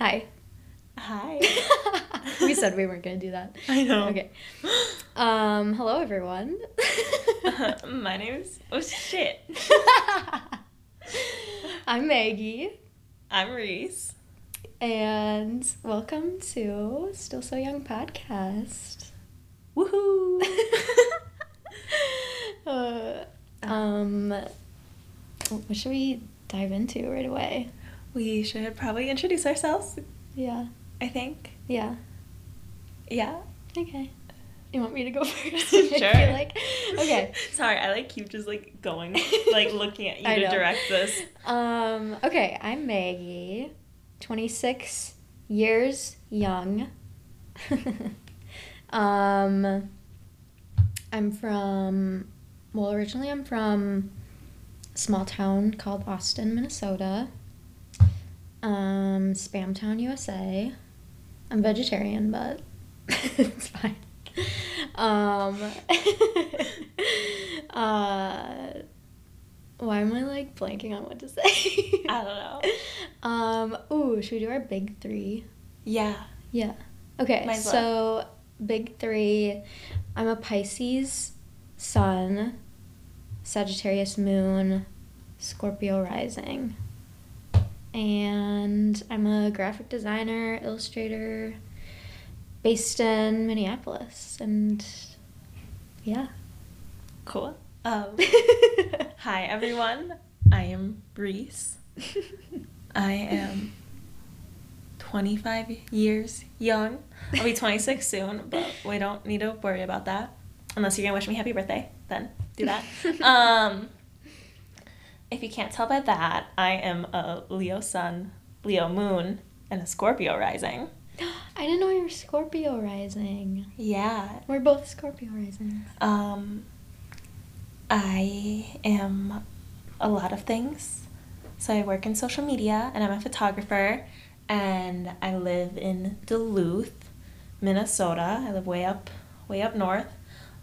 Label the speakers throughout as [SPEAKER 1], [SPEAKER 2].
[SPEAKER 1] Hi.
[SPEAKER 2] Hi.
[SPEAKER 1] we said we weren't going to do that.
[SPEAKER 2] I know.
[SPEAKER 1] Okay. Um, hello, everyone.
[SPEAKER 2] My name's oh shit.
[SPEAKER 1] I'm Maggie,
[SPEAKER 2] I'm Reece.
[SPEAKER 1] and welcome to Still So Young podcast.
[SPEAKER 2] Woohoo!
[SPEAKER 1] Uh, um, what should we dive into right away?
[SPEAKER 2] We should probably introduce ourselves.
[SPEAKER 1] Yeah.
[SPEAKER 2] I think.
[SPEAKER 1] Yeah.
[SPEAKER 2] Yeah.
[SPEAKER 1] Okay. You want me to go first?
[SPEAKER 2] Sure.
[SPEAKER 1] Like okay.
[SPEAKER 2] Sorry, I like keep just like going, like looking at you
[SPEAKER 1] I
[SPEAKER 2] to
[SPEAKER 1] know.
[SPEAKER 2] direct this.
[SPEAKER 1] Um, okay, I'm Maggie, 26 years young. um, I'm from, well, originally I'm from a small town called Austin, Minnesota. Um, Spamtown, USA. I'm vegetarian, but it's fine. Um, uh, why am I like blanking on what to say?
[SPEAKER 2] I don't know.
[SPEAKER 1] Um, ooh, should we do our big three?
[SPEAKER 2] Yeah.
[SPEAKER 1] Yeah. Okay,
[SPEAKER 2] Might
[SPEAKER 1] so big three. I'm a Pisces sun, Sagittarius moon, Scorpio rising. And I'm a graphic designer, illustrator, based in Minneapolis. And yeah.
[SPEAKER 2] Cool. Um, hi everyone. I am Reece. I am 25 years young. I'll be 26 soon, but we don't need to worry about that. Unless you're gonna wish me happy birthday, then do that. um, if you can't tell by that, I am a Leo sun, Leo moon, and a Scorpio rising.
[SPEAKER 1] I didn't know you were Scorpio rising.
[SPEAKER 2] Yeah.
[SPEAKER 1] We're both Scorpio rising.
[SPEAKER 2] Um, I am a lot of things. So I work in social media and I'm a photographer and I live in Duluth, Minnesota. I live way up way up north.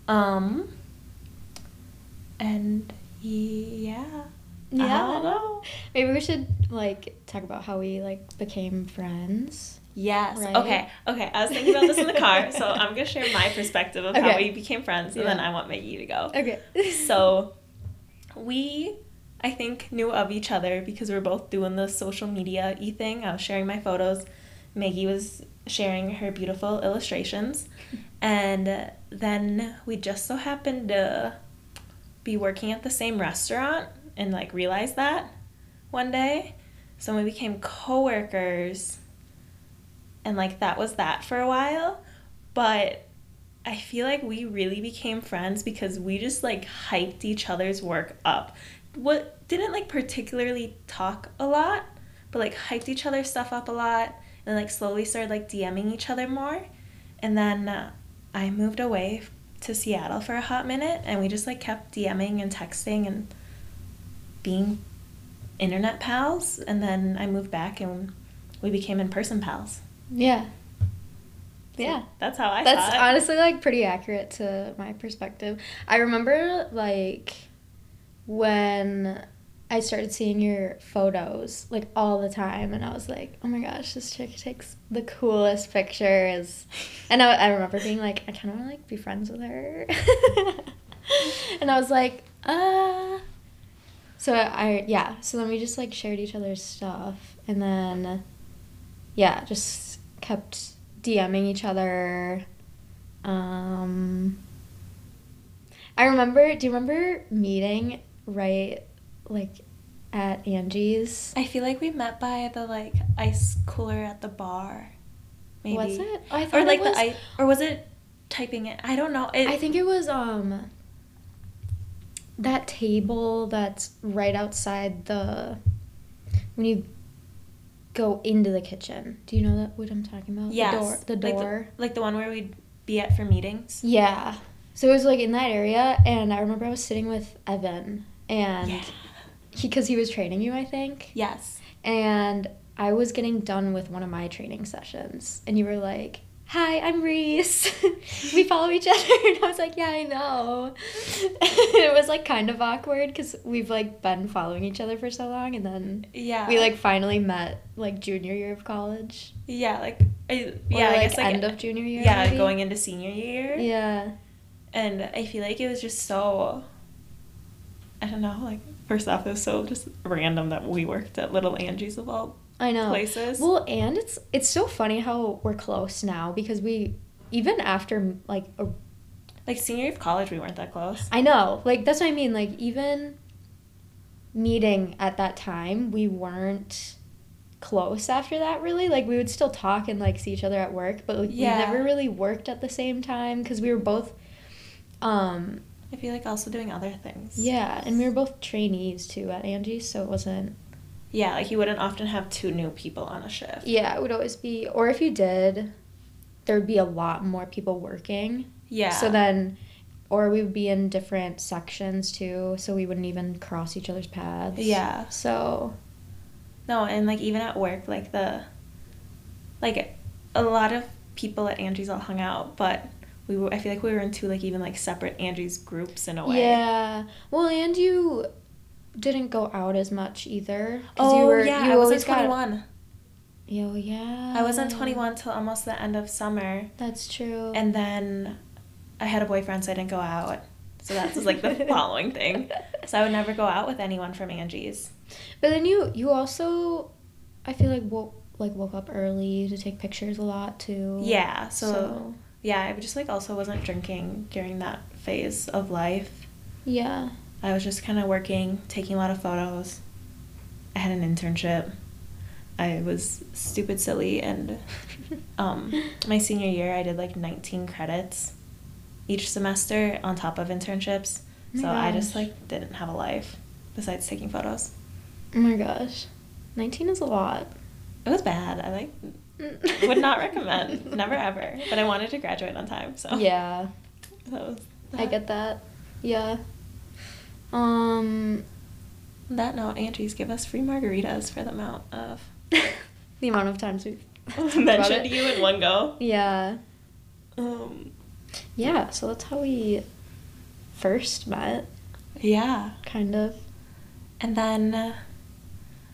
[SPEAKER 2] Um and yeah. I don't know.
[SPEAKER 1] Maybe we should like talk about how we like became friends.
[SPEAKER 2] Yes.
[SPEAKER 1] Right?
[SPEAKER 2] Okay. Okay. I was thinking about this in the car, so I'm gonna share my perspective of how we became friends, and then I want Maggie to go.
[SPEAKER 1] Okay.
[SPEAKER 2] So, we, I think, knew of each other because we're both doing the social media e thing. I was sharing my photos. Maggie was sharing her beautiful illustrations. And then we just so happened to be working at the same restaurant and like realized that one day. So we became coworkers. And like that was that for a while. But I feel like we really became friends because we just like hyped each other's work up. What didn't like particularly talk a lot, but like hyped each other's stuff up a lot and like slowly started like DMing each other more. And then uh, I moved away to Seattle for a hot minute and we just like kept DMing and texting and being internet pals and then I moved back and we became in-person pals.
[SPEAKER 1] Yeah.
[SPEAKER 2] So
[SPEAKER 1] Yeah.
[SPEAKER 2] that's how I
[SPEAKER 1] That's honestly like pretty accurate to my perspective. I remember like when I started seeing your photos like all the time and I was like, "Oh my gosh, this chick takes the coolest pictures." And I, I remember being like, "I kind of want to like be friends with her." and I was like, "Uh So I yeah, so then we just like shared each other's stuff and then yeah, just kept DMing each other. Um, I remember. Do you remember meeting right, like, at Angie's?
[SPEAKER 2] I feel like we met by the like ice cooler at the bar. Maybe.
[SPEAKER 1] Was it? Oh, I thought
[SPEAKER 2] Or like
[SPEAKER 1] it was,
[SPEAKER 2] the ice, or was it typing it? I don't know. It,
[SPEAKER 1] I think it was um. That table that's right outside the. When you go into the kitchen. Do you know that what I'm talking about?
[SPEAKER 2] yes,
[SPEAKER 1] The door. The
[SPEAKER 2] like
[SPEAKER 1] door.
[SPEAKER 2] like the one where we'd be at for meetings.
[SPEAKER 1] Yeah. So it was like in that area, and I remember I was sitting with Evan, and
[SPEAKER 2] Yeah.
[SPEAKER 1] he, because he was training you, I think,
[SPEAKER 2] Yes.
[SPEAKER 1] and I was getting done with one of my training sessions, and you were like, hi, I'm Reece. we follow each other. And I was like, yeah, I know. it was like kind of awkward because we've like been following each other for so long. And then
[SPEAKER 2] Yeah.
[SPEAKER 1] we like finally met like junior year of college.
[SPEAKER 2] Yeah, like I,
[SPEAKER 1] Or,
[SPEAKER 2] yeah, I
[SPEAKER 1] like,
[SPEAKER 2] guess like
[SPEAKER 1] end of junior year.
[SPEAKER 2] yeah,
[SPEAKER 1] maybe?
[SPEAKER 2] going into senior year.
[SPEAKER 1] Yeah.
[SPEAKER 2] And I feel like it was just so I don't know, like first off it was so just random that we worked at Little Angie's of all
[SPEAKER 1] I know.
[SPEAKER 2] places.
[SPEAKER 1] Well, and it's it's so funny how we're close now because we even after like a
[SPEAKER 2] like senior year of college we weren't that close.
[SPEAKER 1] I know. Like that's what I mean. Like even meeting at that time, we weren't close after that really. Like we would still talk and like see each other at work, but like,
[SPEAKER 2] Yeah.
[SPEAKER 1] we never really worked at the same time cuz we were both um
[SPEAKER 2] I feel like also doing other things.
[SPEAKER 1] yeah, and we were both trainees too at Angie's, so it wasn't
[SPEAKER 2] Yeah, like you wouldn't often have two new people on a shift.
[SPEAKER 1] Yeah, it would always be or if you did, there would be a lot more people working.
[SPEAKER 2] Yeah.
[SPEAKER 1] So then or we would be in different sections too, so we wouldn't even cross each other's paths.
[SPEAKER 2] Yeah.
[SPEAKER 1] So
[SPEAKER 2] No, and like even at work, like the like a lot of people at Angie's all hung out, but we were I feel like we were in two like even like separate Angie's groups in a way.
[SPEAKER 1] Yeah. Well, and you didn't go out as much either.
[SPEAKER 2] Oh
[SPEAKER 1] you were,
[SPEAKER 2] yeah,
[SPEAKER 1] you
[SPEAKER 2] I wasn't
[SPEAKER 1] always got-
[SPEAKER 2] twenty one.
[SPEAKER 1] Oh yeah.
[SPEAKER 2] I wasn't twenty one till almost the end of summer.
[SPEAKER 1] That's true.
[SPEAKER 2] And then I had a boyfriend so I didn't go out. So that was like the following thing. So I would never go out with anyone from Angie's.
[SPEAKER 1] But then you you also, I feel like woke like woke up early to take pictures a lot too.
[SPEAKER 2] Yeah, so,
[SPEAKER 1] So
[SPEAKER 2] yeah, I just like also wasn't drinking during that phase of life.
[SPEAKER 1] yeah.
[SPEAKER 2] I was just kind of working, taking a lot of photos. I had an internship. I was stupid silly and um, my senior year I did like 19 credits each semester on top of internships.
[SPEAKER 1] Oh
[SPEAKER 2] so I just like didn't have a life besides taking photos.
[SPEAKER 1] Oh my gosh, nineteen is a lot.
[SPEAKER 2] It was bad. I like would not recommend. Never ever. But I wanted to graduate on time, so
[SPEAKER 1] Yeah,
[SPEAKER 2] was
[SPEAKER 1] I get that. Yeah. Um,
[SPEAKER 2] On that note, Angie's give us free margaritas for the amount of
[SPEAKER 1] the amount of times we've
[SPEAKER 2] mentioned you in one go.
[SPEAKER 1] Yeah.
[SPEAKER 2] Um,
[SPEAKER 1] Yeah, so that's how we first met,
[SPEAKER 2] yeah.
[SPEAKER 1] kind of.
[SPEAKER 2] And then uh,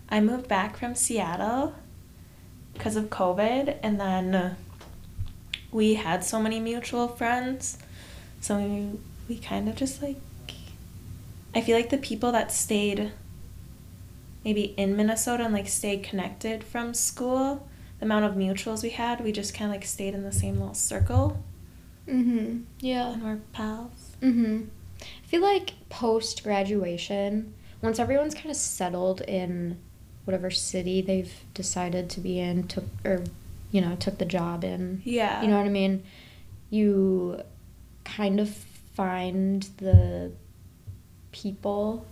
[SPEAKER 2] I moved back from Seattle because of COVID, and then uh, we had so many mutual friends, so we we kind of just like I feel like the people that stayed maybe in Minnesota and like stayed connected from school, the amount of mutuals we had, we just kind of like stayed in the same little circle
[SPEAKER 1] Mm-hmm. Yeah.
[SPEAKER 2] and we're pals.
[SPEAKER 1] Mm-hmm. I feel like post graduation, once everyone's kind of settled in whatever city they've decided to be in, took or you know took the job in,
[SPEAKER 2] Yeah.
[SPEAKER 1] you know what I mean. You kind of find the people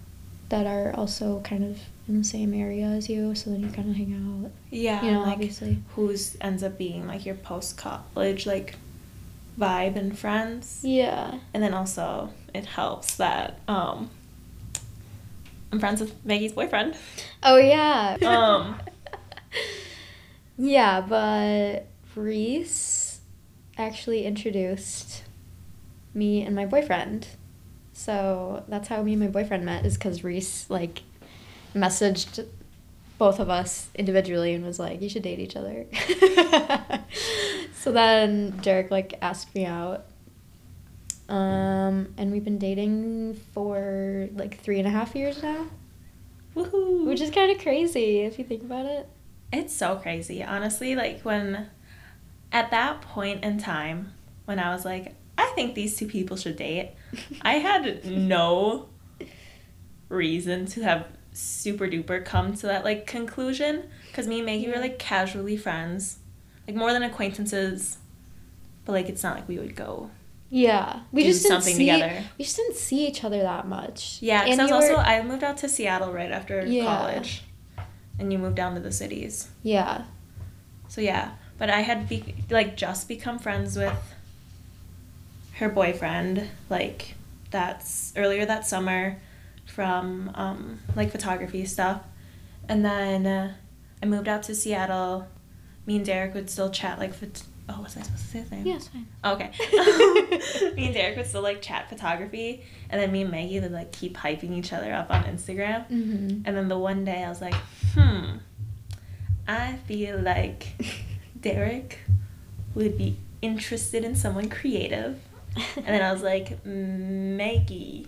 [SPEAKER 1] that are also kind of in the same area as you, so then you kind of hang out.
[SPEAKER 2] Yeah,
[SPEAKER 1] you know,
[SPEAKER 2] like
[SPEAKER 1] obviously.
[SPEAKER 2] who's ends up being like your post college like vibe and friends.
[SPEAKER 1] Yeah.
[SPEAKER 2] And then also it helps that um I'm friends with Maggie's boyfriend.
[SPEAKER 1] Oh yeah.
[SPEAKER 2] Um.
[SPEAKER 1] yeah, but Reece actually introduced me and my boyfriend. So that's how me and my boyfriend met is because Reece like messaged both of us individually and was like, "You should date each other." so then Derek like asked me out. Um, and we've been dating for like three and a half years now,
[SPEAKER 2] Woohoo.
[SPEAKER 1] which is kind of crazy if you think about it.
[SPEAKER 2] It's so crazy. Honestly, like when at that point in time when I was like, I think these two people should date, I had no reason to have super duper come to that like conclusion because me and Maggie were like casually friends, like more than acquaintances, but like it's not like we would go.
[SPEAKER 1] Yeah, we just didn't
[SPEAKER 2] something
[SPEAKER 1] see,
[SPEAKER 2] together.
[SPEAKER 1] We just didn't see each other that much.
[SPEAKER 2] Yeah, because
[SPEAKER 1] and
[SPEAKER 2] I was also
[SPEAKER 1] were-
[SPEAKER 2] I moved out to Seattle right after
[SPEAKER 1] Yeah.
[SPEAKER 2] college, and you moved down to the cities.
[SPEAKER 1] yeah,
[SPEAKER 2] So yeah, but I had be- like just become friends with her boyfriend like that's earlier that summer from um, like photography stuff, and then uh, I moved out to Seattle. Me and Derek would still chat like phot- Oh, was I supposed to say his name?
[SPEAKER 1] Yeah, it's fine.
[SPEAKER 2] Okay. me and Derek would still like chat photography, and then me and Maggie would like keep hyping each other up on Instagram.
[SPEAKER 1] Mm-hmm.
[SPEAKER 2] And then the one day I was like, hmm, I feel like Derek would be interested in someone creative. And then I was like, Maggie,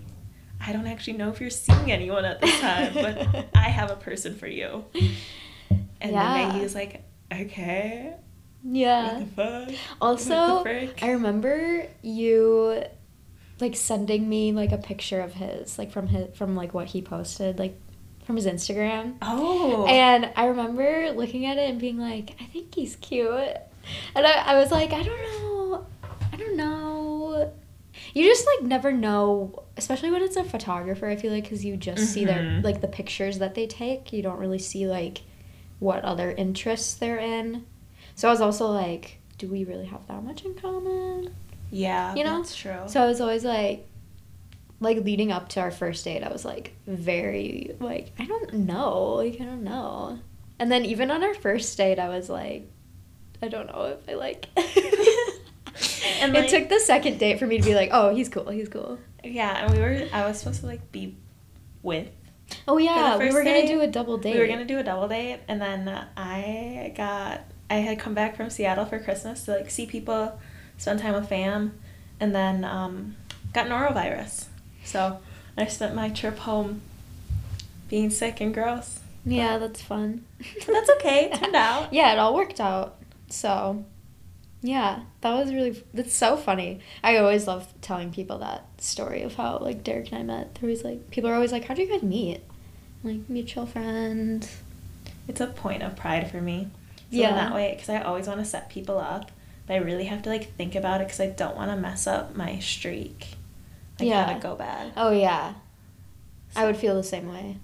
[SPEAKER 2] I don't actually know if you're seeing anyone at this time, but I have a person for you. And
[SPEAKER 1] Yeah.
[SPEAKER 2] then Maggie was like, okay,
[SPEAKER 1] Yeah.
[SPEAKER 2] what the fuck?
[SPEAKER 1] Also,
[SPEAKER 2] What the frick?
[SPEAKER 1] I remember you like sending me like a picture of his, like from his from like what he posted, like from his Instagram.
[SPEAKER 2] Oh.
[SPEAKER 1] And I remember looking at it and being like, I think he's cute. And I, I was like, I don't know. I don't know. You just like never know, especially when it's a photographer. I feel like because you just see their
[SPEAKER 2] Mhm.
[SPEAKER 1] like the pictures that they take. You don't really see like what other interests they're in. So I was also like, do we really have that much in common?
[SPEAKER 2] yeah,
[SPEAKER 1] you know?
[SPEAKER 2] that's true.
[SPEAKER 1] So I was always like, like leading up to our first date, I was like very like I don't know, like I don't know. And then even on our first date, I was like, I don't know if I like.
[SPEAKER 2] And,
[SPEAKER 1] it took the second date for me to be like, oh, he's cool, he's cool.
[SPEAKER 2] yeah, and we were, I was supposed to like be with
[SPEAKER 1] Oh yeah, we were gonna do a double date.
[SPEAKER 2] We were gonna do a double date, and then I got I had come back from Seattle for Christmas to like see people, spend time with fam, and then um, got norovirus. So I spent my trip home being sick and gross.
[SPEAKER 1] Yeah, that's fun.
[SPEAKER 2] That's okay, it turned out.
[SPEAKER 1] yeah, it all worked out. So, yeah, that was really. That's so funny. I always love telling people that story of how like Derek and I met. There was like people are always like, "How do you guys meet?" Like mutual friend.
[SPEAKER 2] It's a point of pride for me. So
[SPEAKER 1] Yeah.
[SPEAKER 2] in that way, because I always want to set people up, but I really have to like think about it because I don't want to mess up my streak. Like
[SPEAKER 1] Yeah.
[SPEAKER 2] go bad.
[SPEAKER 1] Oh yeah, I would feel the same way.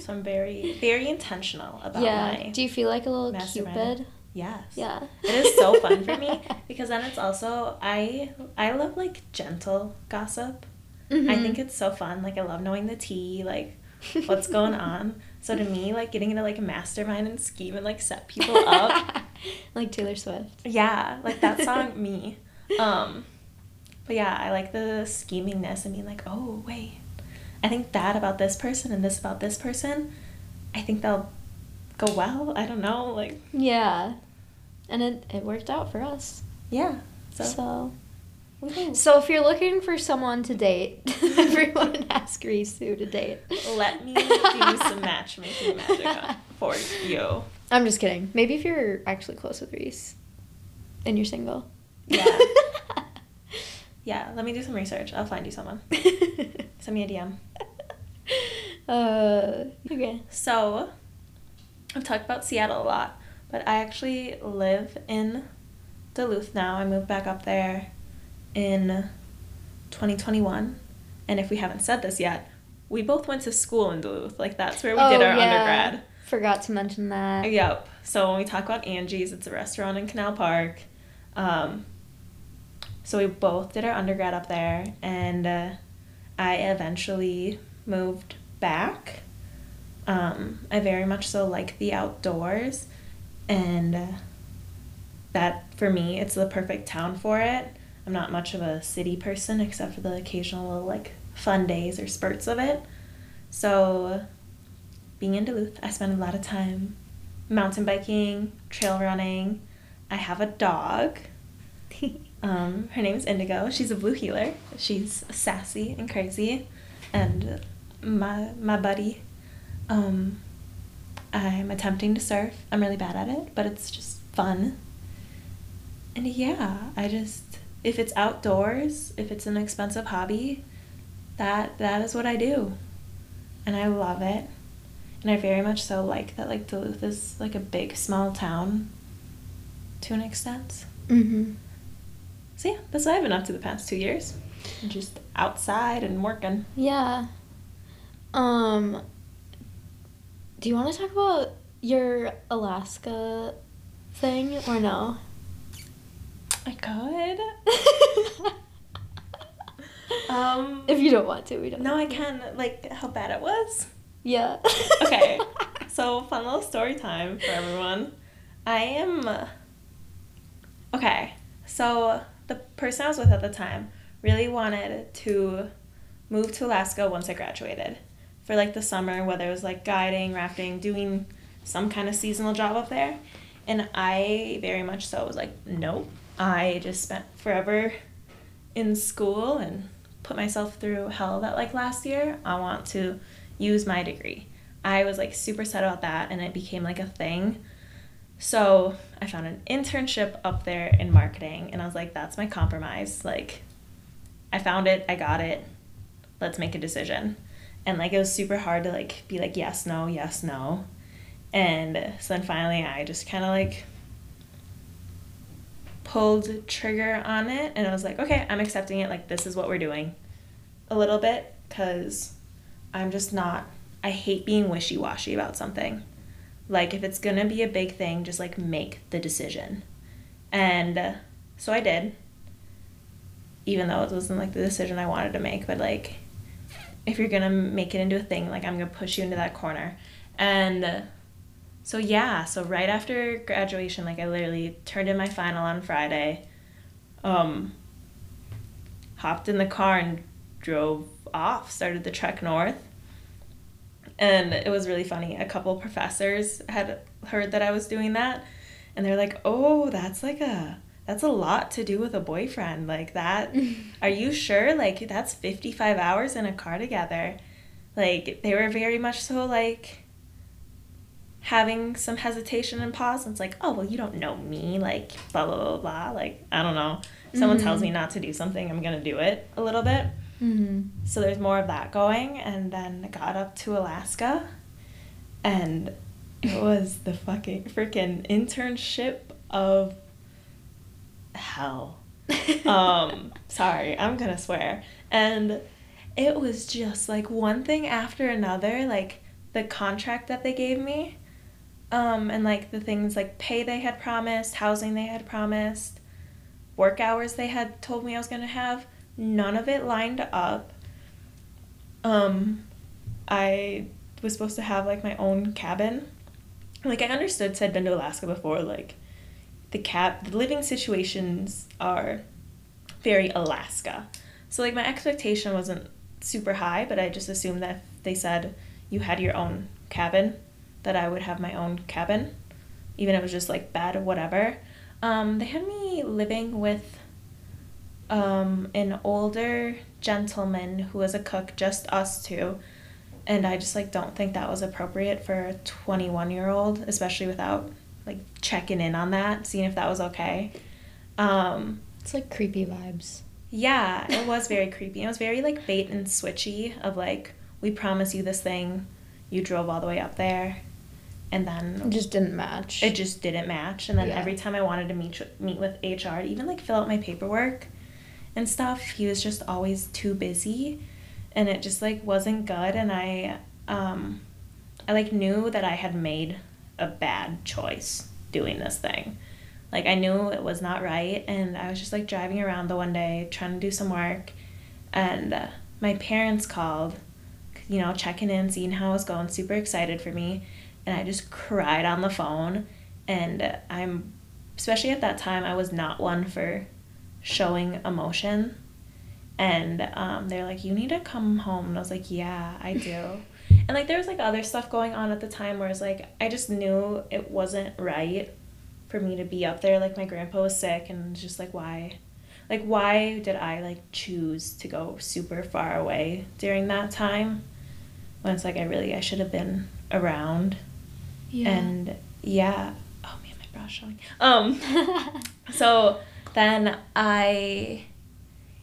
[SPEAKER 2] So I'm very very intentional about
[SPEAKER 1] yeah.
[SPEAKER 2] my
[SPEAKER 1] Do you feel like a little. Cupid?
[SPEAKER 2] Yes.
[SPEAKER 1] Yeah.
[SPEAKER 2] It is so fun for me because then it's also I I love like gentle gossip. I
[SPEAKER 1] Mhm.
[SPEAKER 2] think it's so fun. Like I love knowing the tea, like what's going on. So to me, like getting into like a mastermind and scheme and like set people up.
[SPEAKER 1] like Taylor Swift.
[SPEAKER 2] yeah, like that song me. Um but yeah, I like the schemingness and being like, "Oh, wait. I think that about this person and this about this person. I think they'll go well. I don't know, like
[SPEAKER 1] Yeah, and it it worked out for us.
[SPEAKER 2] yeah. So,
[SPEAKER 1] So.
[SPEAKER 2] woohoo.
[SPEAKER 1] So if you're looking for someone to date, everyone ask Reece to date.
[SPEAKER 2] Let me do some matchmaking magic for you.
[SPEAKER 1] I'm just kidding. Maybe if you're actually close with Reece and you're single.
[SPEAKER 2] Yeah. Yeah, let me do some research. I'll find you someone. Send me a DM.
[SPEAKER 1] uh, okay.
[SPEAKER 2] So, I've talked about Seattle a lot, but I actually live in Duluth now. I moved back up there in 2021. And if we haven't said this yet, we both went to school in Duluth. Like, that's where we did
[SPEAKER 1] Oh,
[SPEAKER 2] our
[SPEAKER 1] yeah.
[SPEAKER 2] undergrad.
[SPEAKER 1] Forgot to mention that.
[SPEAKER 2] Yep. So when we talk about Angie's, it's a restaurant in Canal Park. Um, so we both did our undergrad up there, and uh, I eventually moved back. Um, I very much so like the outdoors, and uh, that for me, it's the perfect town for it. I'm not much of a city person except for the occasional little, like fun days or spurts of it. So being in Duluth, I spend a lot of time mountain biking, trail running. I have a dog. Um, her name's Indigo. She's a blue heeler. She's sassy and crazy, and my my buddy. Um, I'm attempting to surf. I'm really bad at it, but it's just fun. And yeah, I just if it's outdoors, if it's an expensive hobby, that that is what I do, and I love it. And I very much so like that. Like Duluth is like a big small town. To an extent.
[SPEAKER 1] mm-hmm.
[SPEAKER 2] So yeah, that's what I've been up to the past two years. Just outside and working.
[SPEAKER 1] Yeah. Um. Do you want to talk about your Alaska thing or no?
[SPEAKER 2] I could. Um,
[SPEAKER 1] if you don't want to, we don't.
[SPEAKER 2] no, I can. Like how bad it was.
[SPEAKER 1] Yeah.
[SPEAKER 2] Okay. So fun little story time for everyone. I am. Okay, so the person I was with at the time really wanted to move to Alaska once I graduated for like the summer, whether it was like guiding, rafting, doing some kind of seasonal job up there. And I very much so was like, nope. I just spent forever in school and put myself through hell that like last year. I want to use my degree. I was like super sad about that and it became like a thing. So I found an internship up there in marketing and I was like, that's my compromise. Like, I found it, I got it, let's make a decision. And like, it was super hard to like be like, yes, no, yes, no. And so then finally, I just kind of like pulled trigger on it and I was like, okay, I'm accepting it. Like, this is what we're doing a little bit because I'm just not, I hate being wishy washy about something. Like, if it's gonna be a big thing, just like make the decision. And so I did, even though it wasn't like the decision I wanted to make, but like, if you're gonna make it into a thing, like, I'm gonna push you into that corner. And so yeah, so right after graduation, like I literally turned in my final on Friday, um, hopped in the car and drove off, started the trek north. And it was really funny. A couple professors had heard that I was doing that, and they're like, "Oh, that's like a that's a lot to do with a boyfriend. Like that. are you sure? Like that's 55 hours in a car together." Like they were very much so like having some hesitation and pause. And it's like, oh, well, you don't know me. Like, blah, blah, blah, blah. Like, I don't know. Someone mm-hmm. tells me not to do something, I'm going to do it a little bit. Mm-hmm. So there's more of that going. And then got up to Alaska. And it was the fucking freaking internship of hell. um, sorry, I'm to swear. And it was just like one thing after another. Like, the contract that they gave me um, and like the things like pay they had promised, housing they had promised, work hours they had told me I was to have, none of it lined up. Um, I was supposed to have like my own cabin. Like I understood, so I'd been to Alaska before. Like the cap, the living situations are very Alaska. So like my expectation wasn't super high, but I just assumed that they said you had your own cabin that I would have my own cabin, even if it was just like bed or whatever. Um, they had me living with um, an older gentleman who was a cook, just us two. And I just like don't think that was appropriate for a 21 year old, especially without like checking in on that, seeing if that was okay. Um,
[SPEAKER 1] it's like creepy vibes.
[SPEAKER 2] Yeah, it was very creepy. It was very like bait and switchy of like, we promise you this thing, you drove all the way up there, and then
[SPEAKER 1] it just didn't match.
[SPEAKER 2] It just didn't match, and then yeah. every time I wanted to meet meet with HR, to even like fill out my paperwork and stuff, he was just always too busy, and it just like wasn't good. And I, um, I like knew that I had made a bad choice doing this thing. Like I knew it was not right, and I was just like driving around the one day trying to do some work, and uh, my parents called, you know, checking in, seeing how it was going, super excited for me and I just cried on the phone. And I'm, especially at that time, I was not one for showing emotion. And um, they're like, you need to come home. And I was like, yeah, I do. And like, there was like other stuff going on at the time where it's like, I just knew it wasn't right for me to be up there. Like, my grandpa was sick, and just like, why? Like, why did I like choose to go super far away during that time? When it's like, I really, I should have been around. Yeah. And yeah. Oh man, my brow's showing. Um so then I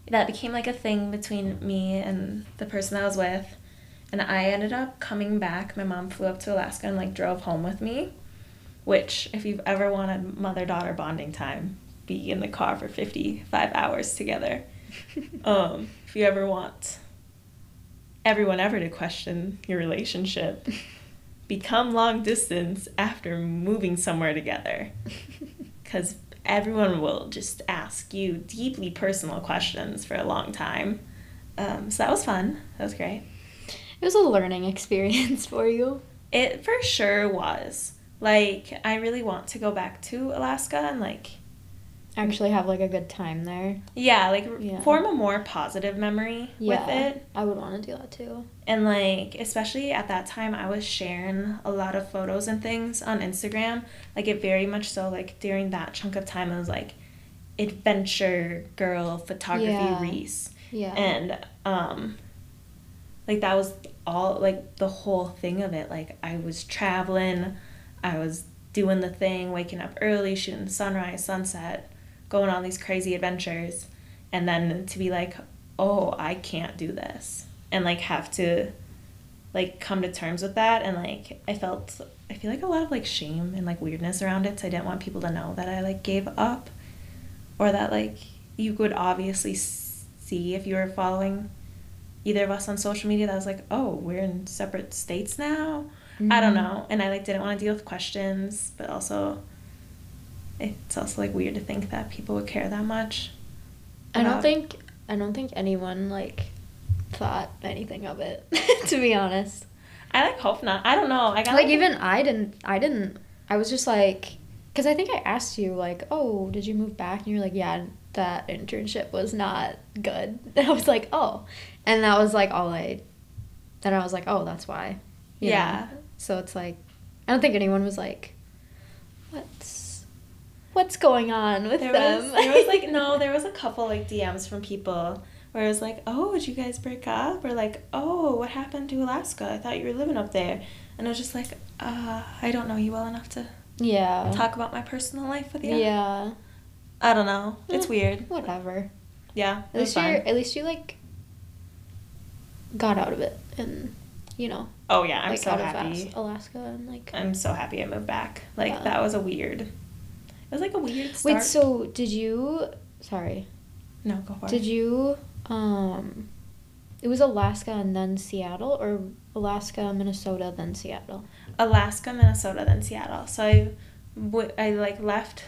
[SPEAKER 2] that became like a thing between me and the person I was with. And I ended up coming back. My mom flew up to Alaska and like drove home with me. Which, if you've ever wanted mother daughter bonding time, be in the car for 55 hours together. um, if you ever want everyone ever to question your relationship, become long distance after moving somewhere together. Because everyone will just ask you deeply personal questions for a long time. Um, so that was fun. That was great.
[SPEAKER 1] It was a learning experience for you.
[SPEAKER 2] It for sure was. Like, I really want to go back to Alaska and, like,
[SPEAKER 1] actually have like a good time there.
[SPEAKER 2] Yeah, like
[SPEAKER 1] Yeah.
[SPEAKER 2] form a more positive memory
[SPEAKER 1] Yeah.
[SPEAKER 2] with it.
[SPEAKER 1] I would want to do that too.
[SPEAKER 2] And like, especially at that time, I was sharing a lot of photos and things on Instagram. Like, it very much so, like, during that chunk of time, I was like adventure girl photography
[SPEAKER 1] Yeah.
[SPEAKER 2] Reece.
[SPEAKER 1] Yeah.
[SPEAKER 2] And, um, like, that was all, like, the whole thing of it. Like, I was traveling, I was doing the thing, waking up early, shooting sunrise, sunset, going on these crazy adventures. And then to be like, oh, I can't do this. And, like, have to like come to terms with that and like I felt I feel like a lot of like shame and like weirdness around it so I didn't want people to know that I like gave up or that like you could obviously see if you were following either of us on social media that was like oh we're in separate states now I don't
[SPEAKER 1] Mhm.
[SPEAKER 2] know and I like didn't want to deal with questions but also it's also like weird to think that people would care that much
[SPEAKER 1] I don't think I don't think anyone like thought anything of it. to be honest,
[SPEAKER 2] I like hope not I don't know I got
[SPEAKER 1] like even I didn't. I didn't. I was just like, because I think I asked you like, oh, did you move back? And you're like, yeah, that internship was not good. And I was like, oh, and that was like all I. Then I was like, oh, that's why. you know?
[SPEAKER 2] yeah
[SPEAKER 1] So it's like, I don't think anyone was like, what's, what's going on with
[SPEAKER 2] there
[SPEAKER 1] them?
[SPEAKER 2] was there was like no there was a couple like DMs from people where it was like oh did you guys break up or like oh what happened to Alaska I thought you were living up there and I was just like uh I don't know you well enough to
[SPEAKER 1] yeah.
[SPEAKER 2] talk about my personal life with you
[SPEAKER 1] Yeah.
[SPEAKER 2] I don't know it's
[SPEAKER 1] Eh,
[SPEAKER 2] weird
[SPEAKER 1] Whatever.
[SPEAKER 2] yeah
[SPEAKER 1] At least you at least you like got out of it and you know
[SPEAKER 2] oh yeah I'm
[SPEAKER 1] like
[SPEAKER 2] so happy
[SPEAKER 1] As- Alaska and like.
[SPEAKER 2] I'm so happy I moved back like
[SPEAKER 1] Yeah.
[SPEAKER 2] that was a weird it was like a weird start
[SPEAKER 1] Wait, so did you? Sorry,
[SPEAKER 2] no go for
[SPEAKER 1] did
[SPEAKER 2] it
[SPEAKER 1] you? Um, it was Alaska and then Seattle, or Alaska, Minnesota, then Seattle.
[SPEAKER 2] Alaska, Minnesota, then Seattle. So I, w- I like left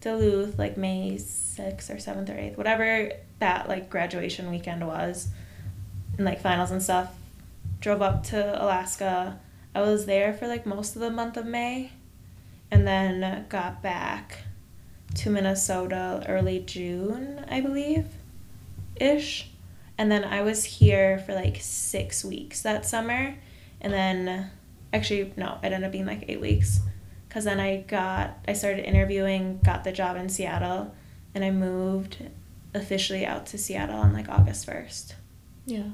[SPEAKER 2] Duluth like May sixth or seventh or eighth, whatever that like graduation weekend was, and like finals and stuff. Drove up to Alaska. I was there for like most of the month of May, and then got back to Minnesota early June, I believe, ish. And then I was here for like six weeks that summer. And then, actually, no, it ended up being like eight weeks. Because then I got, I started interviewing, got the job in Seattle, and I moved officially out to Seattle on like August 1st,
[SPEAKER 1] Yeah.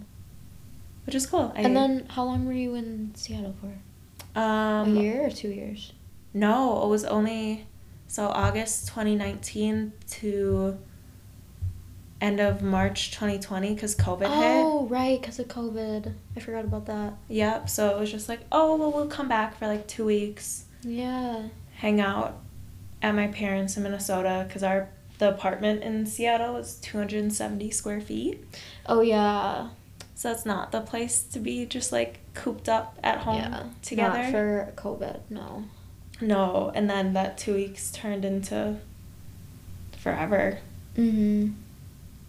[SPEAKER 2] which is cool. I,
[SPEAKER 1] and then how long were you in Seattle for?
[SPEAKER 2] um,
[SPEAKER 1] a year or two years?
[SPEAKER 2] No, it was only so August 2019 to end of March 2020 because COVID hit.
[SPEAKER 1] Oh, right, because of COVID. I forgot about that.
[SPEAKER 2] Yep. So it was just like, oh, well, we'll come back for like two weeks,
[SPEAKER 1] Yeah.
[SPEAKER 2] hang out at my parents in Minnesota because our the apartment in Seattle was 270 square feet.
[SPEAKER 1] Oh yeah.
[SPEAKER 2] So it's not the place to be just like cooped up at home
[SPEAKER 1] yeah.
[SPEAKER 2] together.
[SPEAKER 1] Not for COVID. No.
[SPEAKER 2] no, and then that two weeks turned into forever.
[SPEAKER 1] Mm-hmm.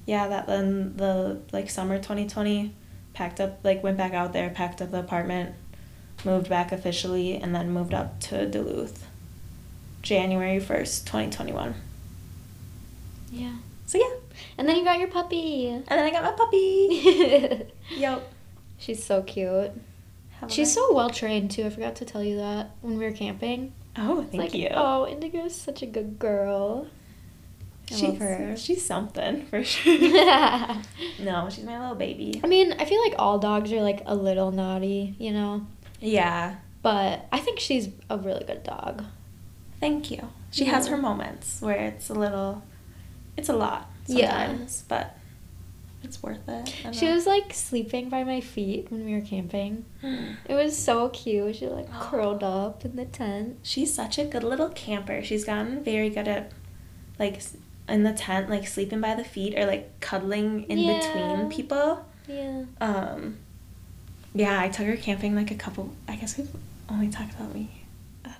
[SPEAKER 2] yeah that then the like summer 2020 packed up like went back out there packed up the apartment moved back officially and then moved up to duluth january 1st 2021
[SPEAKER 1] Yeah.
[SPEAKER 2] so yeah
[SPEAKER 1] And then you got your puppy.
[SPEAKER 2] and then i got my puppy yep
[SPEAKER 1] She's so cute.
[SPEAKER 2] A
[SPEAKER 1] She's so well trained too. I forgot to tell you that when we were camping.
[SPEAKER 2] oh thank
[SPEAKER 1] like,
[SPEAKER 2] you
[SPEAKER 1] Oh, Indigo's such a good girl. I
[SPEAKER 2] she's,
[SPEAKER 1] love her.
[SPEAKER 2] she's something for sure no she's my little baby I
[SPEAKER 1] mean, I feel like all dogs are like a little naughty, you know?
[SPEAKER 2] yeah
[SPEAKER 1] But I think she's a really good dog.
[SPEAKER 2] thank you she has her moments where it's a little it's a lot
[SPEAKER 1] Yeah.
[SPEAKER 2] sometimes but it's worth it
[SPEAKER 1] She
[SPEAKER 2] know.
[SPEAKER 1] was like sleeping by my feet when we were camping. It was so cute. She like curled up in the tent.
[SPEAKER 2] She's such a good little camper. She's gotten very good at like in the tent, like sleeping by the feet or like cuddling in
[SPEAKER 1] Yeah.
[SPEAKER 2] between people.
[SPEAKER 1] Yeah.
[SPEAKER 2] Um, yeah, I took her camping like a couple. I guess we've only talked about me.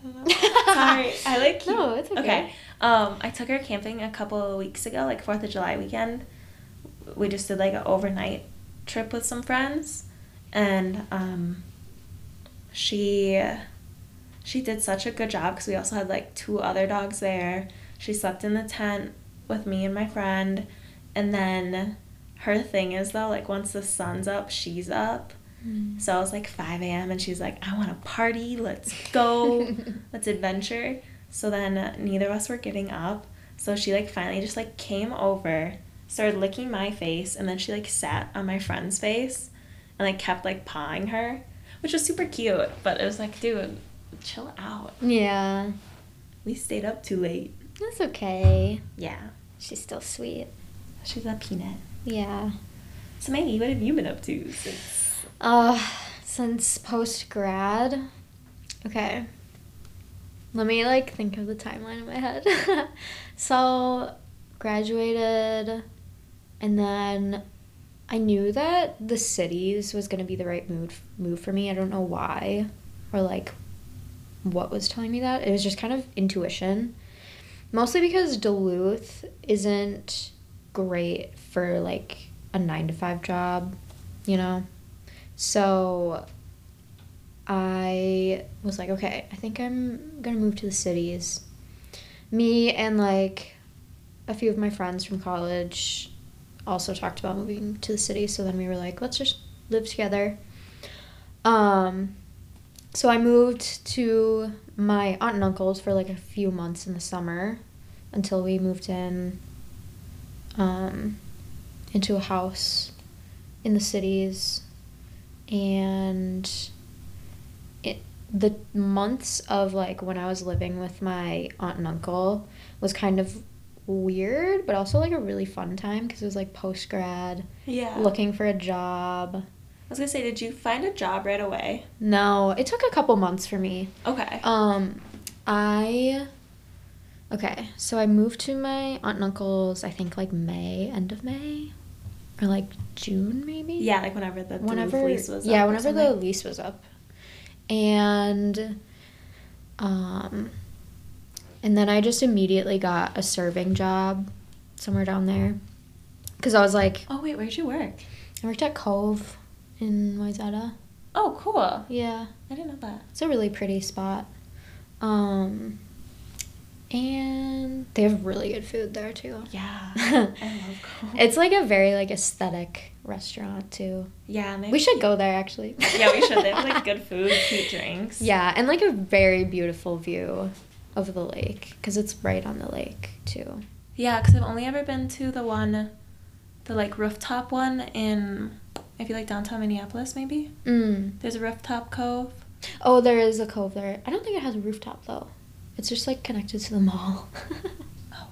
[SPEAKER 2] I. Sorry, I like. keep-
[SPEAKER 1] No, it's okay.
[SPEAKER 2] Okay. Um, I took her camping a couple of weeks ago, like Fourth of July weekend. We just did like an overnight trip with some friends, and um, she she did such a good job because we also had like two other dogs there. She slept in the tent with me and my friend. And then her thing is though, like once the sun's up, she's up.
[SPEAKER 1] Mm.
[SPEAKER 2] So I was like 5 a.m. and she's like, I want to party. Let's go. let's adventure. So then uh, neither of us were getting up. So she like finally just like came over, started licking my face, and then she like sat on my friend's face and like kept like pawing her, which was super cute. But it was like, dude, chill out.
[SPEAKER 1] Yeah.
[SPEAKER 2] We stayed up too late.
[SPEAKER 1] That's okay.
[SPEAKER 2] Yeah.
[SPEAKER 1] She's still sweet.
[SPEAKER 2] She's a peanut.
[SPEAKER 1] Yeah.
[SPEAKER 2] So Maggie, what have you been up to since?
[SPEAKER 1] Uh, since post grad. Okay. Let me like think of the timeline in my head. so, graduated, and then I knew that the cities was gonna be the right move move for me. I don't know why, or like, what was telling me that. It was just kind of intuition. Mostly because Duluth isn't great for like a nine to five job, you know? So I was like, okay, I think I'm gonna move to the cities. Me and like a few of my friends from college also talked about moving to the city, so then we were like, let's just live together. Um, so I moved to my aunt and uncle's for like a few months in the summer until we moved in um, into a house in the cities and it the months of like when I was living with my aunt and uncle was kind of weird but also like a really fun time because it was like post grad
[SPEAKER 2] Yeah.
[SPEAKER 1] looking for a job
[SPEAKER 2] I was gonna say, did you find a job right away?
[SPEAKER 1] no it took a couple months for me
[SPEAKER 2] Okay.
[SPEAKER 1] Um, I. Okay, so I moved to my aunt and uncle's. I think like May, end of May, or like June maybe.
[SPEAKER 2] yeah, like whenever the
[SPEAKER 1] Whenever
[SPEAKER 2] lease was
[SPEAKER 1] yeah,
[SPEAKER 2] up
[SPEAKER 1] whenever the lease was up, and um, and then I just immediately got a serving job somewhere down there, because I was like,
[SPEAKER 2] Oh wait, where'd you work?
[SPEAKER 1] I worked at Cove in Wayzata.
[SPEAKER 2] Oh, cool.
[SPEAKER 1] Yeah.
[SPEAKER 2] I didn't know that.
[SPEAKER 1] It's a really pretty spot. Um, and they have really good food there too.
[SPEAKER 2] Yeah, I love Cove.
[SPEAKER 1] It's like a very like aesthetic restaurant too.
[SPEAKER 2] yeah,
[SPEAKER 1] We should go there actually.
[SPEAKER 2] yeah, we should. They have like good food, cute drinks.
[SPEAKER 1] Yeah, and like a very beautiful view of the lake because it's right on the lake too.
[SPEAKER 2] Yeah, because I've only ever been to the one, the like rooftop one in, I feel like downtown Minneapolis maybe.
[SPEAKER 1] Mm.
[SPEAKER 2] There's a rooftop cove.
[SPEAKER 1] Oh, there is a cove there. I don't think it has a rooftop though. It's just like connected to the mall.
[SPEAKER 2] Oh.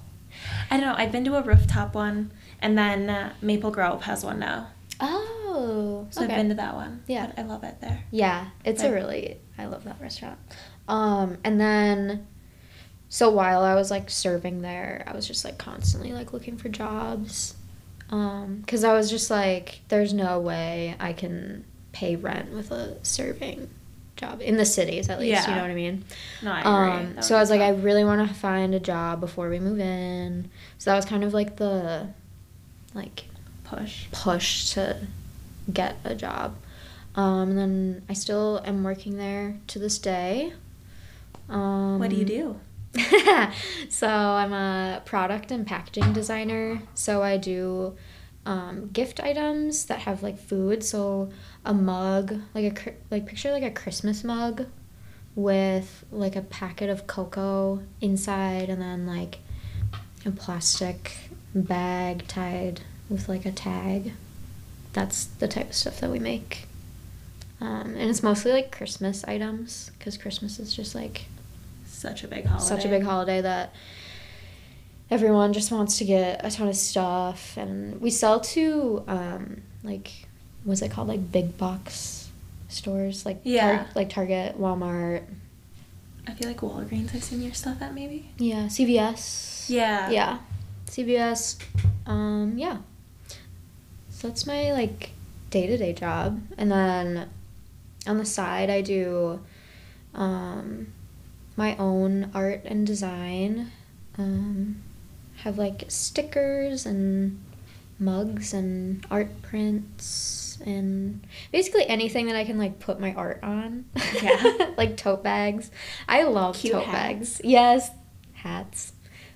[SPEAKER 2] I don't know. I've been to a rooftop one, and then uh, Maple Grove has one now.
[SPEAKER 1] oh,
[SPEAKER 2] So
[SPEAKER 1] okay.
[SPEAKER 2] I've been to that one.
[SPEAKER 1] Yeah.
[SPEAKER 2] But I love it there.
[SPEAKER 1] Yeah, it's a really I love that restaurant. Um and then so while I was like serving there, I was just like constantly like looking for jobs. Um cuz I was just like there's no way I can pay rent with a serving job in the cities at least,
[SPEAKER 2] Yeah.
[SPEAKER 1] you know what I mean?
[SPEAKER 2] No, I agree.
[SPEAKER 1] Um so I was like I really want to find a job before we move in. So that was kind of like the like
[SPEAKER 2] push.
[SPEAKER 1] push to get a job. Um, and then I still am working there to this day. Um,
[SPEAKER 2] What do you do?
[SPEAKER 1] so I'm a product and packaging designer. So I do um, gift items that have like food. So a mug, like a like picture like a Christmas mug with like a packet of cocoa inside, and then like a plastic bag tied with like a tag. That's the type of stuff that we make. Um, and it's mostly like Christmas items because Christmas is just like
[SPEAKER 2] Such a big holiday.
[SPEAKER 1] such a big holiday that everyone just wants to get a ton of stuff and we sell to um like what's it called like big box stores like
[SPEAKER 2] Yeah.
[SPEAKER 1] like Target, Walmart,
[SPEAKER 2] I feel like Walgreens I've seen your stuff at maybe.
[SPEAKER 1] yeah, CVS.
[SPEAKER 2] Yeah.
[SPEAKER 1] Yeah. CVS. Um yeah. So that's my like day-to-day job and then on the side I do um my own art and design. Um have like stickers and mugs and art prints and basically anything that I can like put my art on.
[SPEAKER 2] Yeah.
[SPEAKER 1] like tote bags. I love
[SPEAKER 2] Cute
[SPEAKER 1] tote
[SPEAKER 2] hats.
[SPEAKER 1] bags. Yes, hats.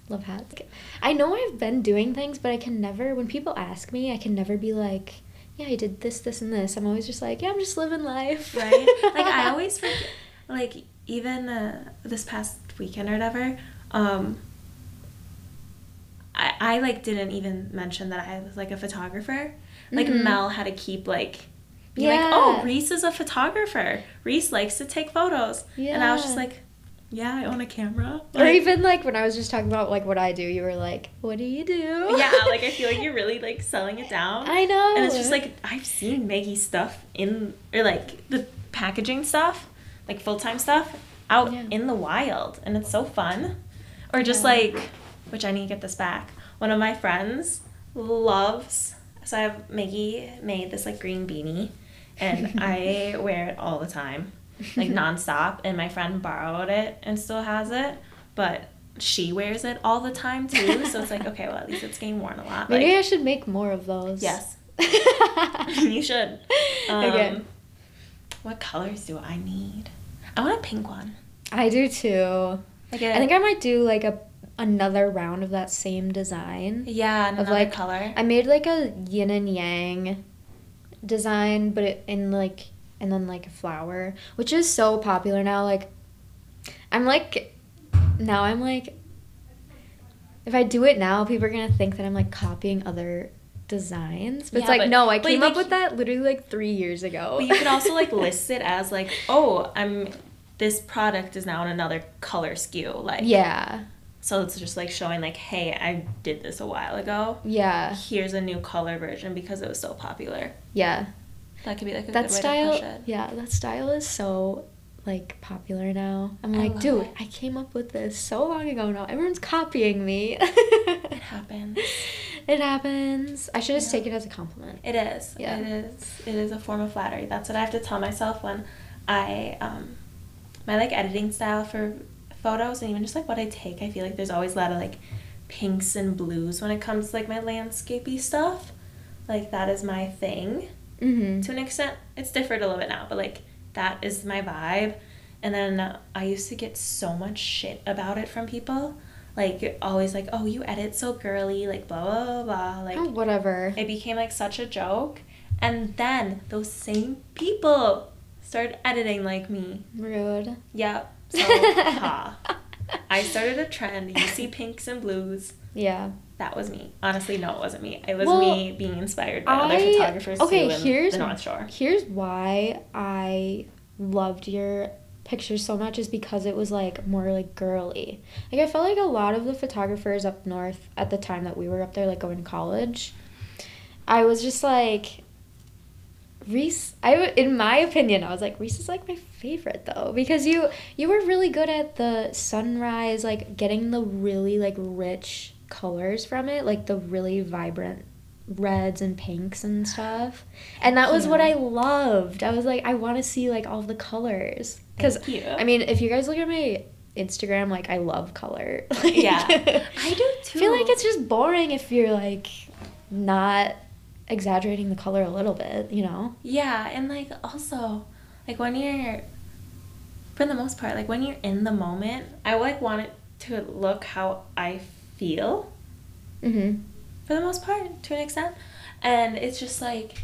[SPEAKER 1] Love hats. I know I've been doing things, but I can never. When people ask me, I can never be like, "Yeah, I did this, this, and this." I'm always just like, "Yeah, I'm just living life."
[SPEAKER 2] Right. like I always forget. Like even uh, this past weekend or whatever. Um, I, like didn't even mention that I was like a photographer. Like
[SPEAKER 1] Mhm.
[SPEAKER 2] Mel had to keep like be like,
[SPEAKER 1] Yeah.
[SPEAKER 2] oh, Reece is a photographer. Reece likes to take photos. Yeah. And I was just like, yeah, I own a camera.
[SPEAKER 1] Or even like when I was just talking about like what I do, you were like, "What do you do?"
[SPEAKER 2] yeah, like I feel like you're really like selling it down.
[SPEAKER 1] I know.
[SPEAKER 2] And it's just like I've seen Maggie's stuff in or like the packaging stuff, like full time stuff, out
[SPEAKER 1] Yeah.
[SPEAKER 2] in the wild, and it's so fun. Or just
[SPEAKER 1] Yeah.
[SPEAKER 2] like, which I need to get this back. One of my friends loves. So I have Maggie made this like green beanie, and I wear it all the time, like nonstop. And my friend borrowed it and still has it, but she wears it all the time too. So it's like, okay, well at least it's getting worn a lot.
[SPEAKER 1] Maybe
[SPEAKER 2] like,
[SPEAKER 1] I should make more of those.
[SPEAKER 2] Yes. you should. Um,
[SPEAKER 1] Okay.
[SPEAKER 2] What colors do I need? I want a pink one.
[SPEAKER 1] I do too.
[SPEAKER 2] Like a,
[SPEAKER 1] I think I might do like a another round of that same design.
[SPEAKER 2] yeah, and
[SPEAKER 1] of,
[SPEAKER 2] another
[SPEAKER 1] like,
[SPEAKER 2] color.
[SPEAKER 1] I made like a yin and yang design, but it, in like and then like a flower, which is so popular now. Like, I'm like, now I'm like, if I do it now, people are gonna think that I'm like copying other designs. But it's like,
[SPEAKER 2] but-
[SPEAKER 1] no, I came
[SPEAKER 2] like,
[SPEAKER 1] up with that literally like three years ago.
[SPEAKER 2] but you can also like list it as like, oh, I'm this product is now in another color SKU. Like
[SPEAKER 1] yeah,
[SPEAKER 2] So it's just like showing like, hey, I did this a while ago.
[SPEAKER 1] yeah,
[SPEAKER 2] Here's a new color version because it was so popular.
[SPEAKER 1] yeah.
[SPEAKER 2] That could be like a
[SPEAKER 1] that
[SPEAKER 2] good way to
[SPEAKER 1] style
[SPEAKER 2] push it.
[SPEAKER 1] yeah that style is so like popular now i'm
[SPEAKER 2] I
[SPEAKER 1] like dude
[SPEAKER 2] it.
[SPEAKER 1] i came up with this so long ago now everyone's copying me
[SPEAKER 2] It happens.
[SPEAKER 1] it happens i should just
[SPEAKER 2] Yeah.
[SPEAKER 1] take it as a compliment
[SPEAKER 2] It is.
[SPEAKER 1] Yeah.
[SPEAKER 2] It is. It is a form of flattery. That's what I have to tell myself when I um my like editing style for photos and even just like what I take. I feel like there's always a lot of like pinks and blues when it comes to like my landscapey stuff. Like that is my thing
[SPEAKER 1] mm-hmm.
[SPEAKER 2] to an extent. It's different a little bit now, but like that is my vibe. And then uh, I used to get so much shit about it from people. Like always like, "Oh, you edit so girly," like blah blah blah. blah. Like
[SPEAKER 1] oh, whatever
[SPEAKER 2] it became like such a joke. And then those same people started editing like me.
[SPEAKER 1] rude
[SPEAKER 2] Yep. So, ha. I started a trend. You see pinks and blues.
[SPEAKER 1] yeah
[SPEAKER 2] That was me. Honestly, no, it wasn't me. It was
[SPEAKER 1] Well,
[SPEAKER 2] me being inspired by other photographers
[SPEAKER 1] okay,
[SPEAKER 2] too in
[SPEAKER 1] here's-
[SPEAKER 2] the North Shore.
[SPEAKER 1] here's why i loved your pictures so much is because it was like more like girly like i felt like a lot of the photographers up north at the time that we were up there like going to college i was just like Reece, I w- in my opinion, I was like Reece is like my favorite though because you you were really good at the sunrise, like getting the really like rich colors from it, like the really vibrant reds and pinks and stuff. And that was what I loved. I was like I want to see like all the colors cuz I mean, if you guys look at my Instagram, like I love color. Like,
[SPEAKER 2] Yeah. I do too.
[SPEAKER 1] I
[SPEAKER 2] too.
[SPEAKER 1] feel like it's just boring if you're like not exaggerating the color a little bit, you know?
[SPEAKER 2] Yeah, and like also, like when you're, for the most part, like when you're in the moment, I like want it to look how I feel
[SPEAKER 1] Mm-hmm.
[SPEAKER 2] for the most part to an extent, and it's just like,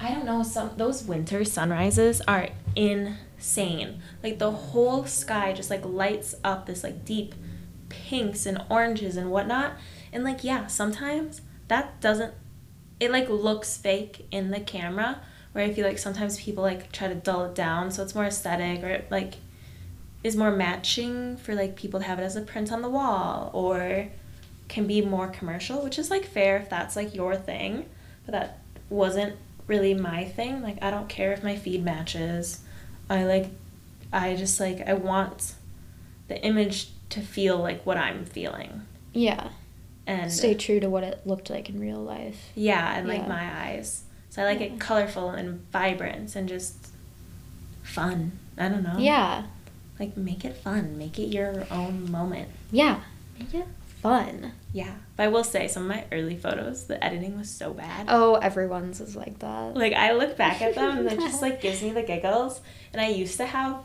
[SPEAKER 2] I don't know, some those winter sunrises are insane. Like the whole sky just like lights up this like deep pinks and oranges and whatnot, and like yeah, sometimes that doesn't it like looks fake in the camera where i feel like sometimes people like try to dull it down so it's more aesthetic or it, like is more matching for like people to have it as a print on the wall or can be more commercial which is like fair if that's like your thing but that wasn't really my thing. Like i don't care if my feed matches. I like i just like i want the image to feel like what i'm feeling.
[SPEAKER 1] Yeah.
[SPEAKER 2] And
[SPEAKER 1] Stay true to what it looked like in real life.
[SPEAKER 2] yeah, and like
[SPEAKER 1] Yeah.
[SPEAKER 2] my eyes. So I like
[SPEAKER 1] Yeah.
[SPEAKER 2] it colorful and vibrant and just fun. I don't know.
[SPEAKER 1] Yeah.
[SPEAKER 2] Like make it fun. Make it your own moment.
[SPEAKER 1] Yeah. Make it fun.
[SPEAKER 2] Yeah. But I will say some of my early photos, the editing was so bad.
[SPEAKER 1] Oh, everyone's is like that.
[SPEAKER 2] Like I look back at them and it just like gives me the giggles. And I used to have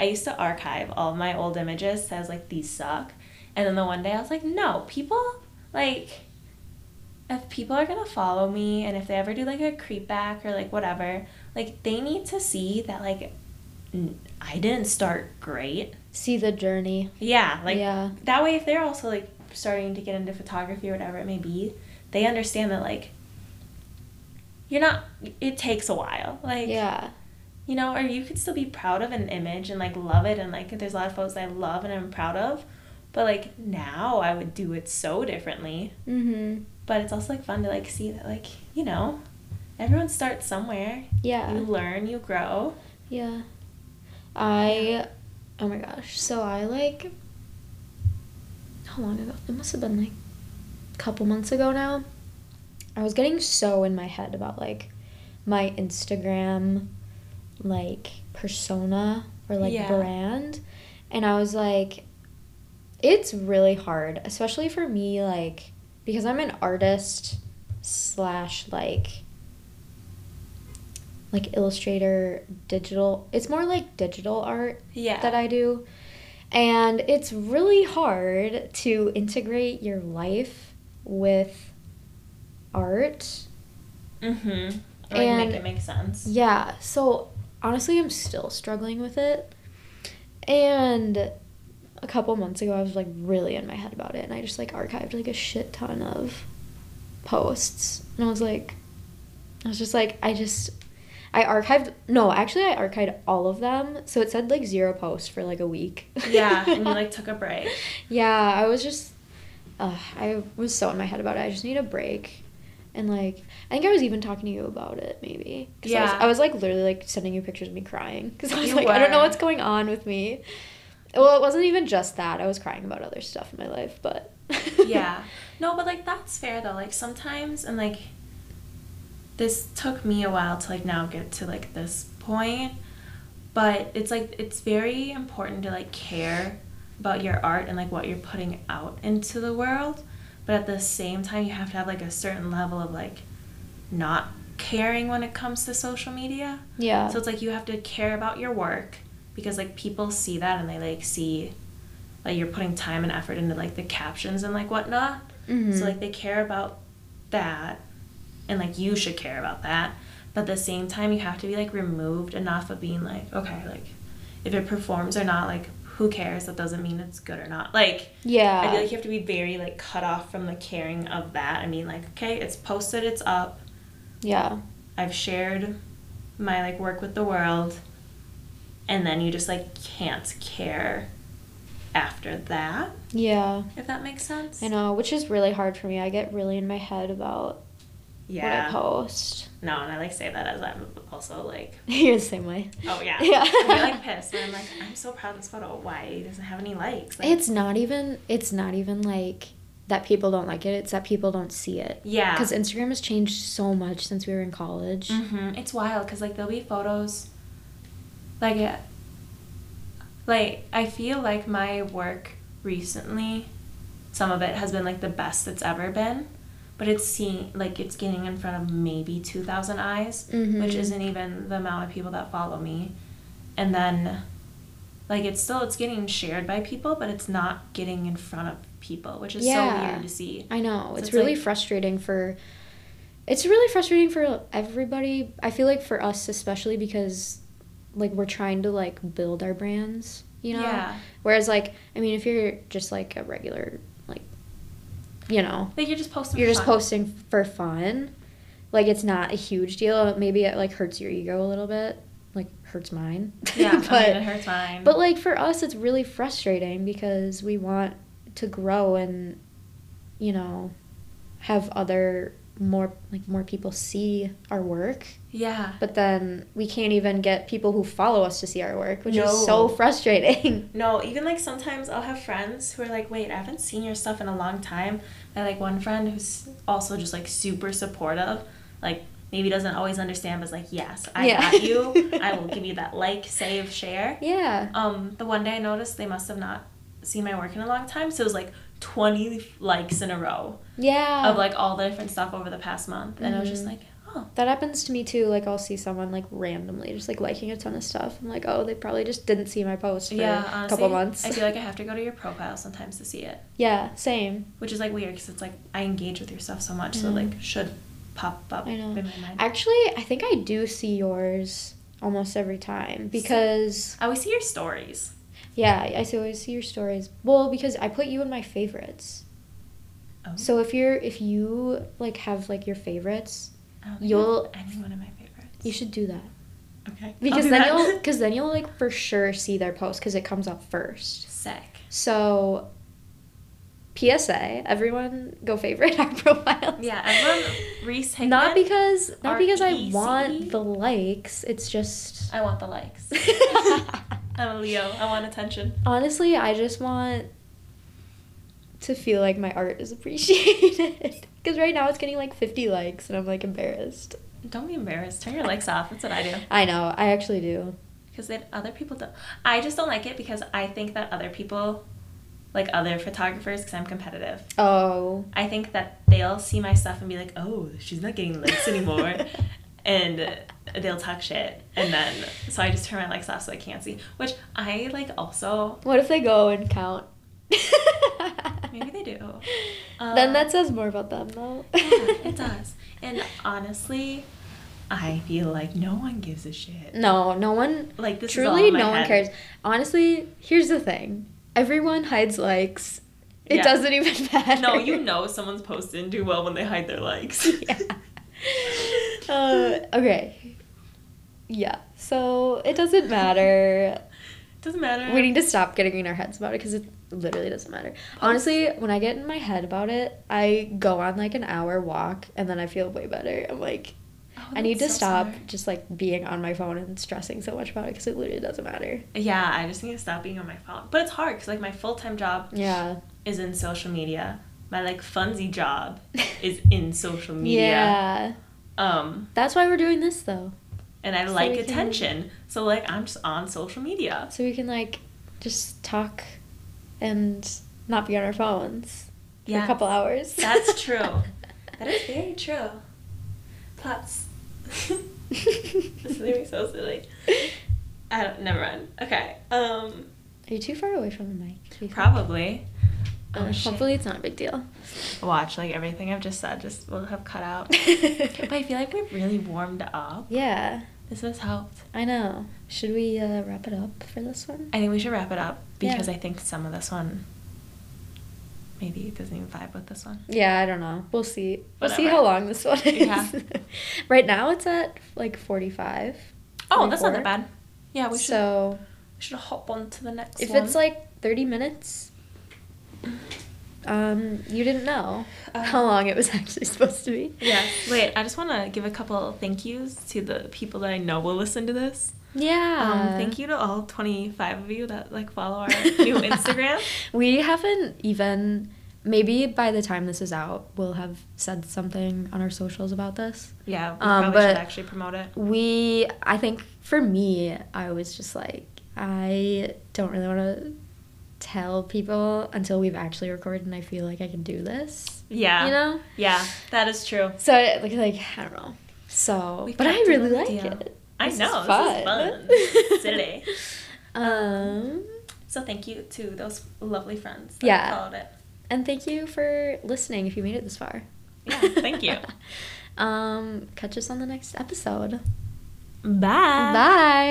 [SPEAKER 2] I used to archive all my old images. So I was like, these suck. And then the one day I was like, no, people like if people are gonna follow me and if they ever do like a creep back or like whatever, like they need to see that like I didn't start great.
[SPEAKER 1] See the journey.
[SPEAKER 2] Yeah, like
[SPEAKER 1] Yeah.
[SPEAKER 2] that way if they're also like starting to get into photography or whatever it may be, they understand that like you're not it takes a while. Like
[SPEAKER 1] Yeah.
[SPEAKER 2] you know, or you could still be proud of an image and like love it and like there's a lot of photos I love and I'm proud of. But like now I would do it so differently.
[SPEAKER 1] Mhm.
[SPEAKER 2] But it's also like fun to like see that like, you know, everyone starts somewhere.
[SPEAKER 1] Yeah.
[SPEAKER 2] You learn, you grow.
[SPEAKER 1] Yeah. I oh my gosh. So I like how long ago? It must have been like a couple months ago now. I was getting so in my head about like my Instagram like persona or like
[SPEAKER 2] Yeah.
[SPEAKER 1] brand and I was like it's really hard, especially for me like because I'm an artist slash like like illustrator digital it's more like digital art
[SPEAKER 2] Yeah.
[SPEAKER 1] that i do and it's really hard to integrate your life with art
[SPEAKER 2] Mm-hmm. Or like
[SPEAKER 1] And-
[SPEAKER 2] make it make sense.
[SPEAKER 1] yeah so honestly i'm still struggling with it and a couple months ago i was like really in my head about it and i just like archived like a shit ton of posts. And i was like i was just like i just i archived no actually i archived all of them. So it said like zero posts for like a week.
[SPEAKER 2] Yeah, and you like took a break.
[SPEAKER 1] yeah i was just uh, i was so in my head about it. I just need a break. And like i think i was even talking to you about it maybe. 'Cause I was,
[SPEAKER 2] Yeah.
[SPEAKER 1] I was like literally like sending you pictures of me crying. Because i was
[SPEAKER 2] You
[SPEAKER 1] like i don't know what's going on with me well it wasn't even just that i was crying about other stuff in my life but
[SPEAKER 2] yeah. No, but like that's fair though. Like sometimes and like this took me a while to like now get to like this point. But it's like it's very important to like care about your art and like what you're putting out into the world. But at the same time you have to have like a certain level of like not caring when it comes to social media.
[SPEAKER 1] yeah
[SPEAKER 2] So it's like you have to care about your work because like people see that and they like see like you're putting time and effort into like the captions and like whatnot.
[SPEAKER 1] Mhm.
[SPEAKER 2] So like they care about that and like you should care about that. But at the same time you have to be like removed enough of being like, okay, like if it performs or not, like who cares? That doesn't mean it's good or not. Like
[SPEAKER 1] yeah
[SPEAKER 2] I feel like you have to be very like cut off from the caring of that. I mean like, okay, it's posted, it's up.
[SPEAKER 1] yeah
[SPEAKER 2] I've shared my like work with the world and then you just like can't care after that
[SPEAKER 1] yeah.
[SPEAKER 2] if that makes sense.
[SPEAKER 1] I know which is really hard for me. I get really in my head about
[SPEAKER 2] yeah
[SPEAKER 1] what i post.
[SPEAKER 2] No and i like say that as i'm also like
[SPEAKER 1] you're the same way.
[SPEAKER 2] Oh yeah.
[SPEAKER 1] Yeah.
[SPEAKER 2] i'm like pissed and i'm like i'm so proud of this photo. Why? It doesn't have any likes. Like,
[SPEAKER 1] it's not even it's not even like that people don't like it. It's that people don't see it.
[SPEAKER 2] Yeah.
[SPEAKER 1] Because instagram has changed so much since we were in college.
[SPEAKER 2] Hmm It's wild because like there'll be photos, like it, like I feel like my work recently, some of it has been like the best it's ever been, but it's seeing like it's getting in front of maybe two thousand eyes,
[SPEAKER 1] Mhm.
[SPEAKER 2] which isn't even the amount of people that follow me, and then, like it's still it's getting shared by people, but it's not getting in front of people, which is so
[SPEAKER 1] Yeah.
[SPEAKER 2] weird to see.
[SPEAKER 1] I know.
[SPEAKER 2] So
[SPEAKER 1] it's,
[SPEAKER 2] it's
[SPEAKER 1] really
[SPEAKER 2] like-
[SPEAKER 1] frustrating for it's really frustrating for everybody. I feel like for us especially because like we're trying to like build our brands, you know?
[SPEAKER 2] Yeah.
[SPEAKER 1] Whereas like I mean if you're just like a regular like you know,
[SPEAKER 2] Like you're just posting.
[SPEAKER 1] you're
[SPEAKER 2] for
[SPEAKER 1] just
[SPEAKER 2] fun.
[SPEAKER 1] posting for fun. Like it's not a huge deal. Maybe it like hurts your ego a little bit. Like hurts mine.
[SPEAKER 2] Yeah,
[SPEAKER 1] but
[SPEAKER 2] I mean, it hurts mine.
[SPEAKER 1] but like for us it's really frustrating because we want to grow and you know have other more like more people see our work
[SPEAKER 2] yeah.
[SPEAKER 1] but then we can't even get people who follow us to see our work which is so frustrating
[SPEAKER 2] No, even like sometimes I'll have friends who are like, wait, I haven't seen your stuff in a long time. And like one friend who's also just like super supportive, like maybe doesn't always understand, but is like, yes, I
[SPEAKER 1] Yeah.
[SPEAKER 2] got you. I will give you that like, save, share.
[SPEAKER 1] yeah
[SPEAKER 2] Um, the one day I noticed they must have not seen my work in a long time, so it was like 20 likes in a row
[SPEAKER 1] yeah
[SPEAKER 2] of like all the different stuff over the past month. And I was just
[SPEAKER 1] Mhm.
[SPEAKER 2] like, Oh.
[SPEAKER 1] That happens to me too. Like I'll see someone like randomly just like liking a ton of stuff. I'm like, oh, they probably just didn't see my post for
[SPEAKER 2] yeah,
[SPEAKER 1] a couple months.
[SPEAKER 2] I feel like I have to go to your profile sometimes to see it,
[SPEAKER 1] yeah, same.
[SPEAKER 2] which is like weird because it's like I engage with your stuff so much, so
[SPEAKER 1] Mhm.
[SPEAKER 2] like should pop up
[SPEAKER 1] I know.
[SPEAKER 2] in my mind.
[SPEAKER 1] Actually, I think I do see yours almost every time because
[SPEAKER 2] I always see your stories.
[SPEAKER 1] Yeah, I see- always see your stories. Well, because I put you in my favorites.
[SPEAKER 2] Oh.
[SPEAKER 1] So if you're if you like have like your favorites,
[SPEAKER 2] oh, don't
[SPEAKER 1] you'll-
[SPEAKER 2] any one of my favorites.
[SPEAKER 1] you should do that.
[SPEAKER 2] Okay.
[SPEAKER 1] Because then
[SPEAKER 2] that.
[SPEAKER 1] you'll because then you'll like for sure see their post because it comes up first.
[SPEAKER 2] sick.
[SPEAKER 1] So PSA, everyone go favorite our profiles.
[SPEAKER 2] Yeah, everyone Reece Hickman.
[SPEAKER 1] Not because not because I want the likes. It's just
[SPEAKER 2] I want the likes. I'm a Leo. I want attention.
[SPEAKER 1] honestly, I just want to feel like my art is appreciated. Because right now it's getting like 50 likes and I'm like embarrassed.
[SPEAKER 2] Don't be embarrassed. Turn your likes off. That's what I do.
[SPEAKER 1] I know, I actually do.
[SPEAKER 2] Because then other people don't. I just don't like it because I think that other people, like other photographers, because I'm competitive.
[SPEAKER 1] Oh,
[SPEAKER 2] I think that they'll see my stuff and be like, "Oh, she's not getting likes anymore," and they'll talk shit, and then so I just turn my likes off so I can't see. Which I like also.
[SPEAKER 1] what if they go and count?
[SPEAKER 2] Maybe they do.
[SPEAKER 1] then
[SPEAKER 2] Um,
[SPEAKER 1] that says more about them, though.
[SPEAKER 2] yeah, it does. And honestly, I feel like no one gives a shit.
[SPEAKER 1] No, no one.
[SPEAKER 2] Like this
[SPEAKER 1] truly, no one
[SPEAKER 2] head.
[SPEAKER 1] cares. Honestly, here's the thing: everyone hides likes. It
[SPEAKER 2] Yeah.
[SPEAKER 1] doesn't even matter.
[SPEAKER 2] No, you know someone's posted and do well when they hide their likes.
[SPEAKER 1] yeah. Uh, okay. Yeah. So it doesn't matter.
[SPEAKER 2] It doesn't matter.
[SPEAKER 1] We need to stop getting in our heads about it because it literally doesn't matter. Honestly, when I get in my head about it, I go on like an hour walk and then I feel way better. I'm like,
[SPEAKER 2] Oh,
[SPEAKER 1] I need to
[SPEAKER 2] so
[SPEAKER 1] stop
[SPEAKER 2] smart.
[SPEAKER 1] just like being on my phone and stressing so much about it because it literally doesn't matter.
[SPEAKER 2] Yeah, I just need to stop being on my phone. But it's hard because like my full time job
[SPEAKER 1] Yeah.
[SPEAKER 2] is in social media. My like funsy job is in social media.
[SPEAKER 1] Yeah.
[SPEAKER 2] Um,
[SPEAKER 1] That's why we're doing this though.
[SPEAKER 2] And I
[SPEAKER 1] So
[SPEAKER 2] like
[SPEAKER 1] we can-
[SPEAKER 2] attention. So like I'm just on social media.
[SPEAKER 1] So we can like just talk and not be on our phones for
[SPEAKER 2] Yeah.
[SPEAKER 1] a couple hours.
[SPEAKER 2] That's true. That is very true. Plus, this is gonna be so silly. I don't. Never mind. Okay. Um.
[SPEAKER 1] Are you too far away from the mic?
[SPEAKER 2] Probably. Oh, shit.
[SPEAKER 1] hopefully it's not a big deal.
[SPEAKER 2] Watch like everything I've just said. Just will have cut out. but I feel like we've really warmed up.
[SPEAKER 1] yeah,
[SPEAKER 2] This has helped.
[SPEAKER 1] I know. Should we uh, wrap it up for this one?
[SPEAKER 2] I think we should wrap it up because
[SPEAKER 1] Yeah.
[SPEAKER 2] I think some of this one maybe doesn't even vibe with this one.
[SPEAKER 1] Yeah, I don't know. We'll see. We'll see how long this one is.
[SPEAKER 2] Yeah.
[SPEAKER 1] right now it's at like 45.
[SPEAKER 2] Oh, that's not that bad. Yeah, we should
[SPEAKER 1] So
[SPEAKER 2] we should hop on to the next one.
[SPEAKER 1] if
[SPEAKER 2] one.
[SPEAKER 1] it's like 30 minutes, um, you didn't know
[SPEAKER 2] Uh,
[SPEAKER 1] how long it was actually supposed to be.
[SPEAKER 2] Yeah. Wait, I just want to give a couple thank yous to the people that I know will listen to this.
[SPEAKER 1] Yeah.
[SPEAKER 2] Um, thank you to all 25 of you that like follow our new Instagram.
[SPEAKER 1] We haven't even. Maybe by the time this is out, we'll have said something on our socials about this.
[SPEAKER 2] Yeah, we
[SPEAKER 1] Um,
[SPEAKER 2] probably
[SPEAKER 1] but-
[SPEAKER 2] should actually promote it.
[SPEAKER 1] We, I think for me, I was just like, I don't really want to tell people until we've actually recorded and I feel like I can do this.
[SPEAKER 2] Yeah.
[SPEAKER 1] You know?
[SPEAKER 2] Yeah, that is true.
[SPEAKER 1] So, like, like I don't know. So,
[SPEAKER 2] We
[SPEAKER 1] but I really like
[SPEAKER 2] deal.
[SPEAKER 1] it.
[SPEAKER 2] I
[SPEAKER 1] This
[SPEAKER 2] know,
[SPEAKER 1] is
[SPEAKER 2] this is fun. Silly.
[SPEAKER 1] Um,
[SPEAKER 2] So thank you to those lovely friends that
[SPEAKER 1] Yeah.
[SPEAKER 2] followed it.
[SPEAKER 1] and thank you for listening if you made it this far.
[SPEAKER 2] Yeah, thank you.
[SPEAKER 1] um, catch us on the next episode.
[SPEAKER 2] Bye.
[SPEAKER 1] Bye.